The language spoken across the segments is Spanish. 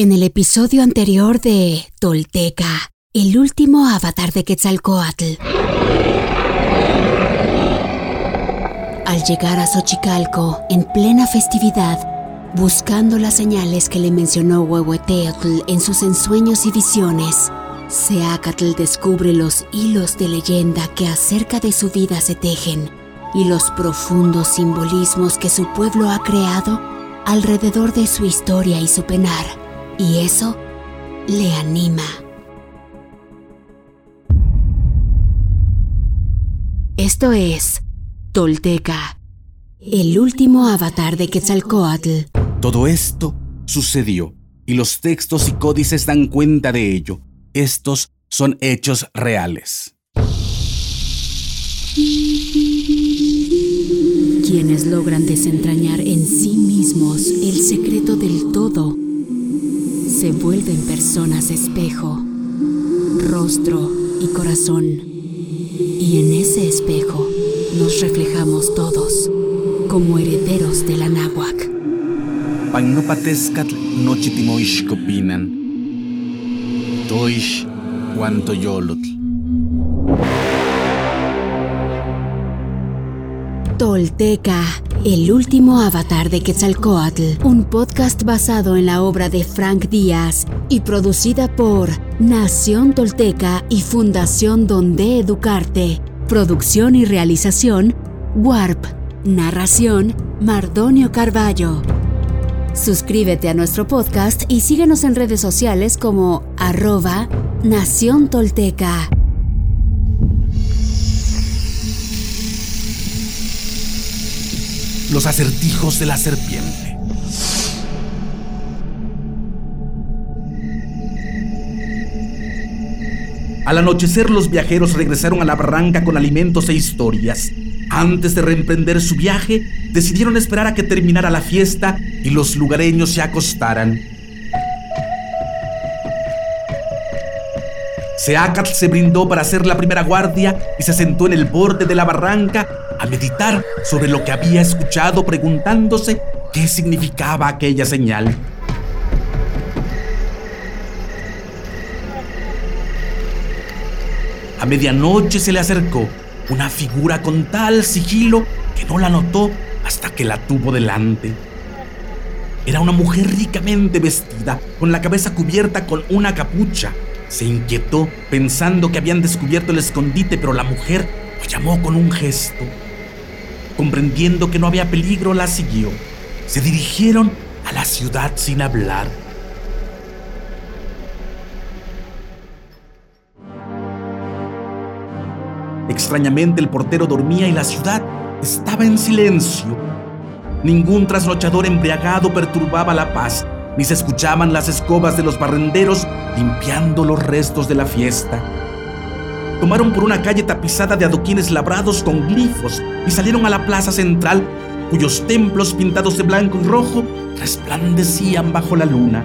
En el episodio anterior de Tolteca, el último avatar de Quetzalcoatl. Al llegar a Xochicalco, en plena festividad, buscando las señales que le mencionó Huehueteotl en sus ensueños y visiones, Seacatl descubre los hilos de leyenda que acerca de su vida se tejen y los profundos simbolismos que su pueblo ha creado alrededor de su historia y su penar y eso le anima. Esto es Tolteca, el último avatar de Quetzalcoatl. Todo esto sucedió y los textos y códices dan cuenta de ello. Estos son hechos reales. Quienes logran desentrañar en sí mismos el secreto del todo se vuelven personas espejo, rostro y corazón. Y en ese espejo nos reflejamos todos como herederos de la náhuac. Pagnopatescatl nochitimoixcopinan. Toish. Tolteca, el último avatar de Quetzalcoatl, un podcast basado en la obra de Frank Díaz y producida por Nación Tolteca y Fundación Donde Educarte. Producción y realización, Warp. Narración, Mardonio Carballo. Suscríbete a nuestro podcast y síguenos en redes sociales como arroba Nación Tolteca. Los acertijos de la serpiente. Al anochecer los viajeros regresaron a la barranca con alimentos e historias. Antes de reemprender su viaje, decidieron esperar a que terminara la fiesta y los lugareños se acostaran. Seacatl se brindó para hacer la primera guardia y se sentó en el borde de la barranca a meditar sobre lo que había escuchado preguntándose qué significaba aquella señal. A medianoche se le acercó una figura con tal sigilo que no la notó hasta que la tuvo delante. Era una mujer ricamente vestida, con la cabeza cubierta con una capucha. Se inquietó pensando que habían descubierto el escondite, pero la mujer lo llamó con un gesto. Comprendiendo que no había peligro, la siguió. Se dirigieron a la ciudad sin hablar. Extrañamente el portero dormía y la ciudad estaba en silencio. Ningún trasnochador embriagado perturbaba la paz, ni se escuchaban las escobas de los barrenderos limpiando los restos de la fiesta. Tomaron por una calle tapizada de adoquines labrados con glifos y salieron a la plaza central, cuyos templos pintados de blanco y rojo resplandecían bajo la luna.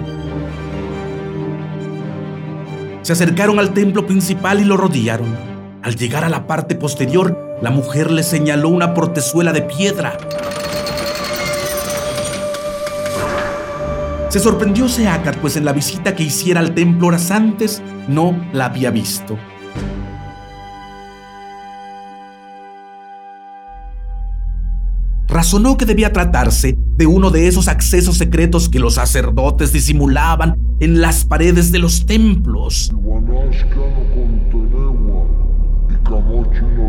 Se acercaron al templo principal y lo rodearon. Al llegar a la parte posterior, la mujer le señaló una portezuela de piedra. Se sorprendió Seacat, pues en la visita que hiciera al templo horas antes no la había visto. Razonó que debía tratarse de uno de esos accesos secretos que los sacerdotes disimulaban en las paredes de los templos.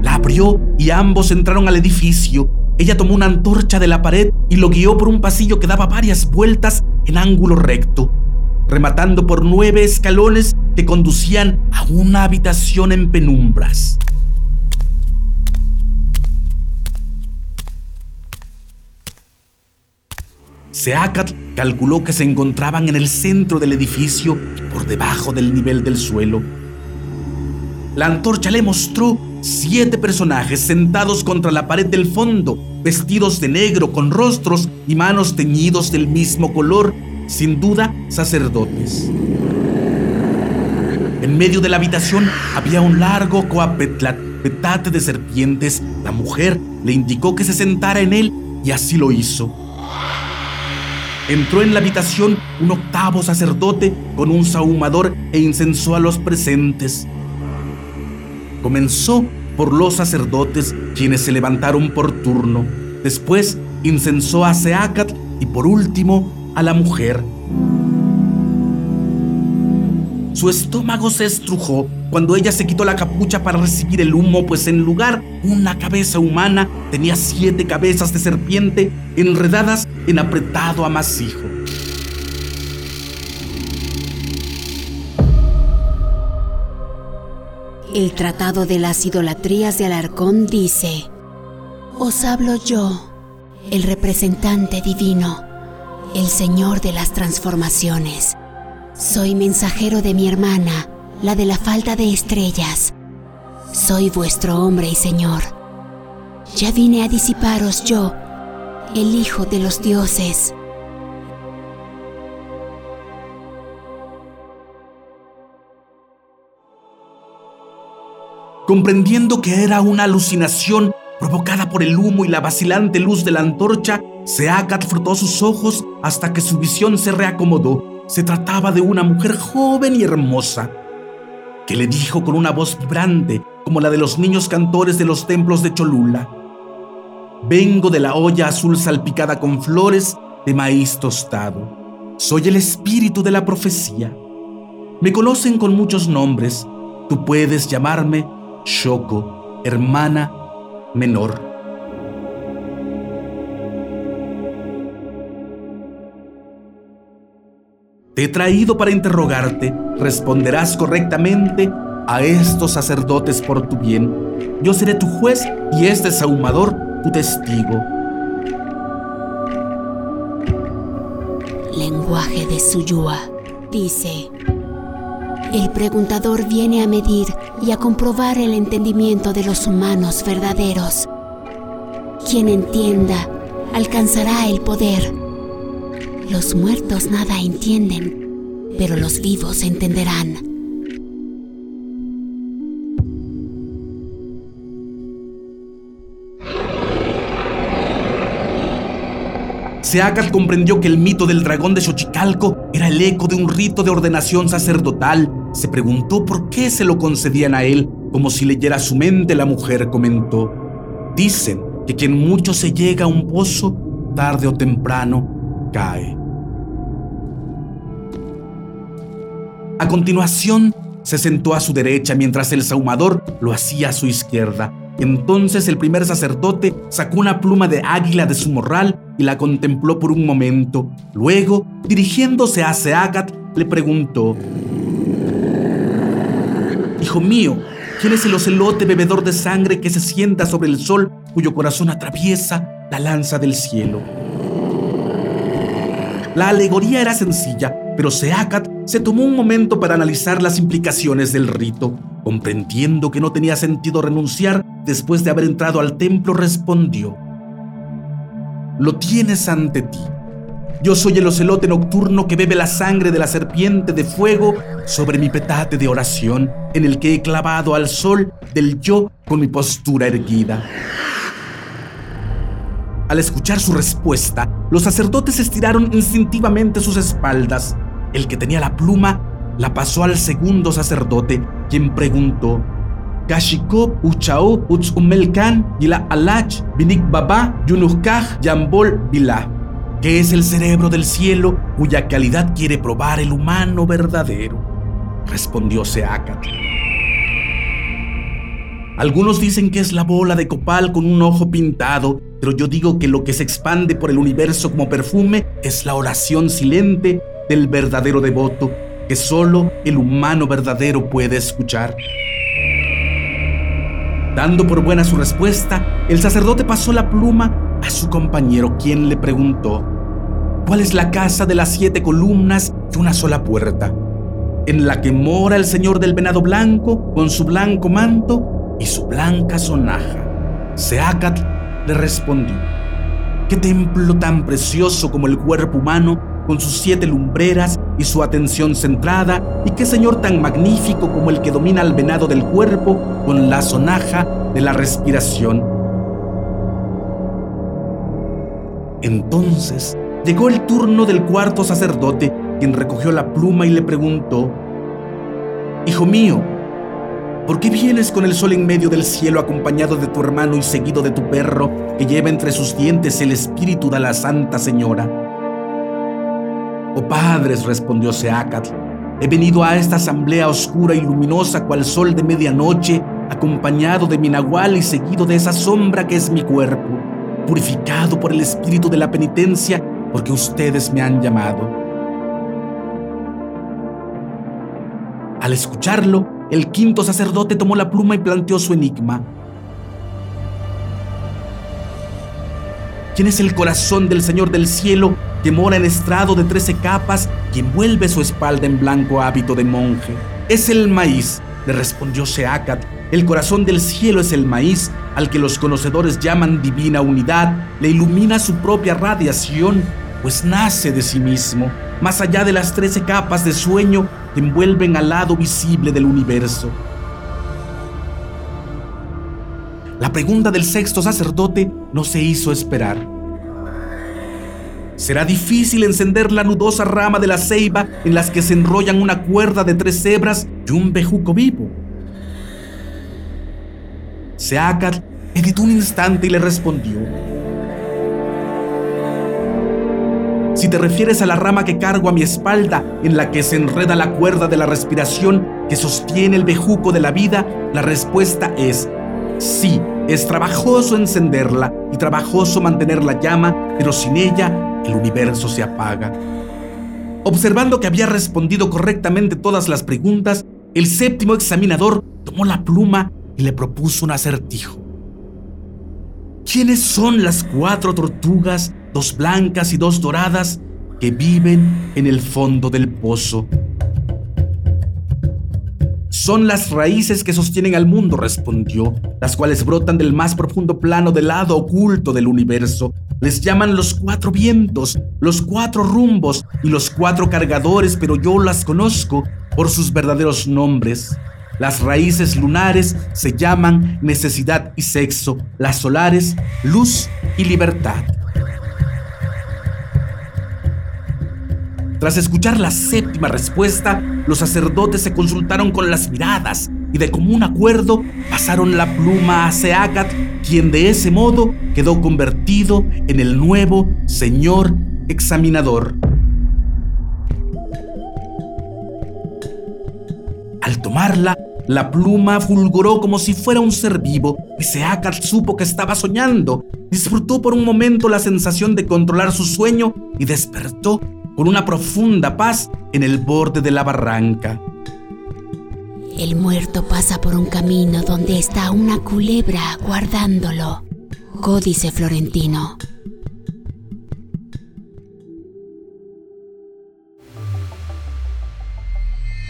La abrió y ambos entraron al edificio. Ella tomó una antorcha de la pared y lo guió por un pasillo que daba varias vueltas en ángulo recto, rematando por nueve escalones que conducían a una habitación en penumbras. Seacat calculó que se encontraban en el centro del edificio, por debajo del nivel del suelo. La antorcha le mostró siete personajes sentados contra la pared del fondo, vestidos de negro con rostros y manos teñidos del mismo color, sin duda sacerdotes. En medio de la habitación había un largo coapetlapetate de serpientes. La mujer le indicó que se sentara en él y así lo hizo. Entró en la habitación un octavo sacerdote con un sahumador e incensó a los presentes. Comenzó por los sacerdotes, quienes se levantaron por turno. Después incensó a Seacat y por último a la mujer. Su estómago se estrujó cuando ella se quitó la capucha para recibir el humo, pues en lugar una cabeza humana tenía siete cabezas de serpiente enredadas en apretado amasijo. El Tratado de las Idolatrías de Alarcón dice, Os hablo yo, el representante divino, el Señor de las transformaciones. Soy mensajero de mi hermana, la de la falta de estrellas. Soy vuestro hombre y Señor. Ya vine a disiparos yo, el Hijo de los dioses. Comprendiendo que era una alucinación provocada por el humo y la vacilante luz de la antorcha, Seacat frotó sus ojos hasta que su visión se reacomodó. Se trataba de una mujer joven y hermosa, que le dijo con una voz vibrante, como la de los niños cantores de los templos de Cholula. Vengo de la olla azul salpicada con flores de maíz tostado. Soy el espíritu de la profecía. Me conocen con muchos nombres. Tú puedes llamarme Shoko, hermana menor. Te he traído para interrogarte. Responderás correctamente a estos sacerdotes por tu bien. Yo seré tu juez y este sahumador tu testigo. Lenguaje de Suyua dice. El preguntador viene a medir y a comprobar el entendimiento de los humanos verdaderos. Quien entienda alcanzará el poder. Los muertos nada entienden, pero los vivos entenderán. Seacat comprendió que el mito del dragón de Xochicalco era el eco de un rito de ordenación sacerdotal. Se preguntó por qué se lo concedían a él, como si leyera su mente, la mujer comentó. Dicen que quien mucho se llega a un pozo, tarde o temprano, cae. A continuación, se sentó a su derecha mientras el saumador lo hacía a su izquierda. Entonces el primer sacerdote sacó una pluma de águila de su morral y la contempló por un momento. Luego, dirigiéndose a Seagat, le preguntó, Hijo mío, ¿quién es el ocelote bebedor de sangre que se sienta sobre el sol cuyo corazón atraviesa la lanza del cielo? La alegoría era sencilla, pero Seacat se tomó un momento para analizar las implicaciones del rito. Comprendiendo que no tenía sentido renunciar después de haber entrado al templo, respondió, Lo tienes ante ti. Yo soy el ocelote nocturno que bebe la sangre de la serpiente de fuego sobre mi petate de oración, en el que he clavado al sol del yo con mi postura erguida. Al escuchar su respuesta, los sacerdotes estiraron instintivamente sus espaldas. El que tenía la pluma la pasó al segundo sacerdote, quien preguntó, Kashiko Uchao Utzumelkan Gila Alach Binik Baba Yambol Bila, que es el cerebro del cielo cuya calidad quiere probar el humano verdadero, respondió Seacat. Algunos dicen que es la bola de copal con un ojo pintado, pero yo digo que lo que se expande por el universo como perfume es la oración silente del verdadero devoto que solo el humano verdadero puede escuchar. Dando por buena su respuesta, el sacerdote pasó la pluma a su compañero, quien le preguntó, ¿cuál es la casa de las siete columnas y una sola puerta? En la que mora el señor del venado blanco con su blanco manto y su blanca sonaja. Seacat le respondió, ¿qué templo tan precioso como el cuerpo humano con sus siete lumbreras y su atención centrada, y qué señor tan magnífico como el que domina al venado del cuerpo con la sonaja de la respiración. Entonces llegó el turno del cuarto sacerdote, quien recogió la pluma y le preguntó, Hijo mío, ¿por qué vienes con el sol en medio del cielo acompañado de tu hermano y seguido de tu perro que lleva entre sus dientes el espíritu de la Santa Señora? Oh padres, respondió Seacat, he venido a esta asamblea oscura y luminosa cual sol de medianoche, acompañado de mi nahual y seguido de esa sombra que es mi cuerpo, purificado por el espíritu de la penitencia, porque ustedes me han llamado. Al escucharlo, el quinto sacerdote tomó la pluma y planteó su enigma. ¿Quién es el corazón del Señor del cielo que mora en estrado de trece capas y envuelve su espalda en blanco hábito de monje? Es el maíz, le respondió Seacat. El corazón del cielo es el maíz, al que los conocedores llaman divina unidad, le ilumina su propia radiación, pues nace de sí mismo, más allá de las trece capas de sueño envuelven al lado visible del universo. La pregunta del sexto sacerdote no se hizo esperar. Será difícil encender la nudosa rama de la ceiba en las que se enrollan una cuerda de tres cebras y un bejuco vivo. Seacat meditó un instante y le respondió. Si te refieres a la rama que cargo a mi espalda, en la que se enreda la cuerda de la respiración que sostiene el bejuco de la vida, la respuesta es sí. Es trabajoso encenderla y trabajoso mantener la llama, pero sin ella el universo se apaga. Observando que había respondido correctamente todas las preguntas, el séptimo examinador tomó la pluma y le propuso un acertijo. ¿Quiénes son las cuatro tortugas dos blancas y dos doradas, que viven en el fondo del pozo. Son las raíces que sostienen al mundo, respondió, las cuales brotan del más profundo plano del lado oculto del universo. Les llaman los cuatro vientos, los cuatro rumbos y los cuatro cargadores, pero yo las conozco por sus verdaderos nombres. Las raíces lunares se llaman necesidad y sexo, las solares luz y libertad. Tras escuchar la séptima respuesta, los sacerdotes se consultaron con las miradas y de común acuerdo pasaron la pluma a Seacat, quien de ese modo quedó convertido en el nuevo señor examinador. Al tomarla, la pluma fulguró como si fuera un ser vivo y Seacat supo que estaba soñando. Disfrutó por un momento la sensación de controlar su sueño y despertó con una profunda paz en el borde de la barranca. El muerto pasa por un camino donde está una culebra guardándolo. Códice Florentino.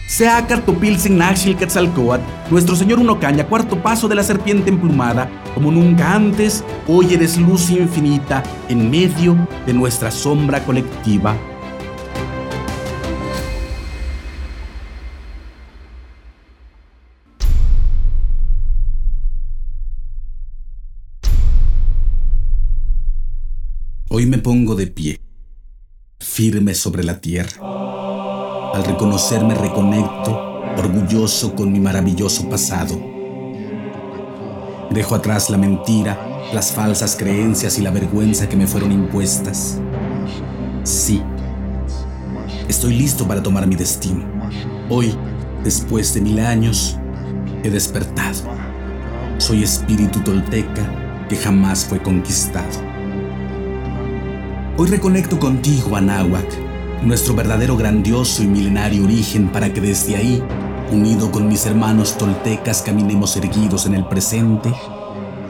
Sea Cartopilsen Naxil Quetzalcoatl, nuestro señor Unocaña, cuarto paso de la serpiente emplumada, como nunca antes, hoy eres luz infinita en medio de nuestra sombra colectiva. Hoy me pongo de pie, firme sobre la tierra. Al reconocerme reconecto, orgulloso con mi maravilloso pasado. Dejo atrás la mentira, las falsas creencias y la vergüenza que me fueron impuestas. Sí, estoy listo para tomar mi destino. Hoy, después de mil años, he despertado. Soy espíritu tolteca que jamás fue conquistado. Hoy reconecto contigo, Anáhuac, nuestro verdadero grandioso y milenario origen para que desde ahí, unido con mis hermanos toltecas, caminemos erguidos en el presente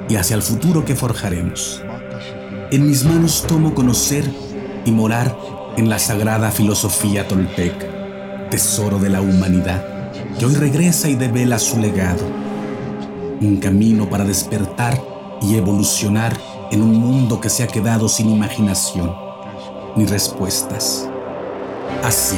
y hacia el futuro que forjaremos. En mis manos tomo conocer y morar en la sagrada filosofía tolteca, tesoro de la humanidad, que hoy regresa y devela su legado. Un camino para despertar y evolucionar en un mundo que se ha quedado sin imaginación ni respuestas. Así,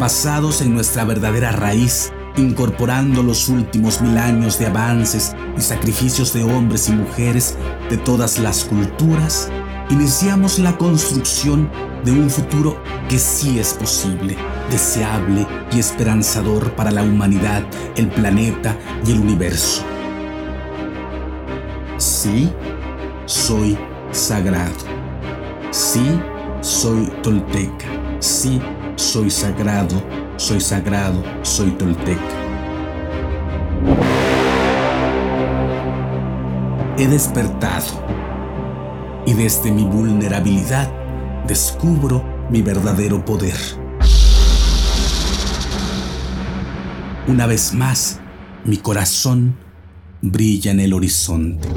basados en nuestra verdadera raíz, incorporando los últimos mil años de avances y sacrificios de hombres y mujeres de todas las culturas, iniciamos la construcción de un futuro que sí es posible, deseable y esperanzador para la humanidad, el planeta y el universo. Sí, soy sagrado. Sí, soy tolteca. Sí, soy sagrado, soy sagrado, soy tolteca. He despertado y desde mi vulnerabilidad descubro mi verdadero poder. Una vez más, mi corazón brilla en el horizonte.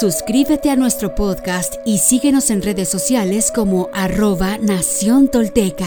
Suscríbete a nuestro podcast y síguenos en redes sociales como arroba Nación Tolteca.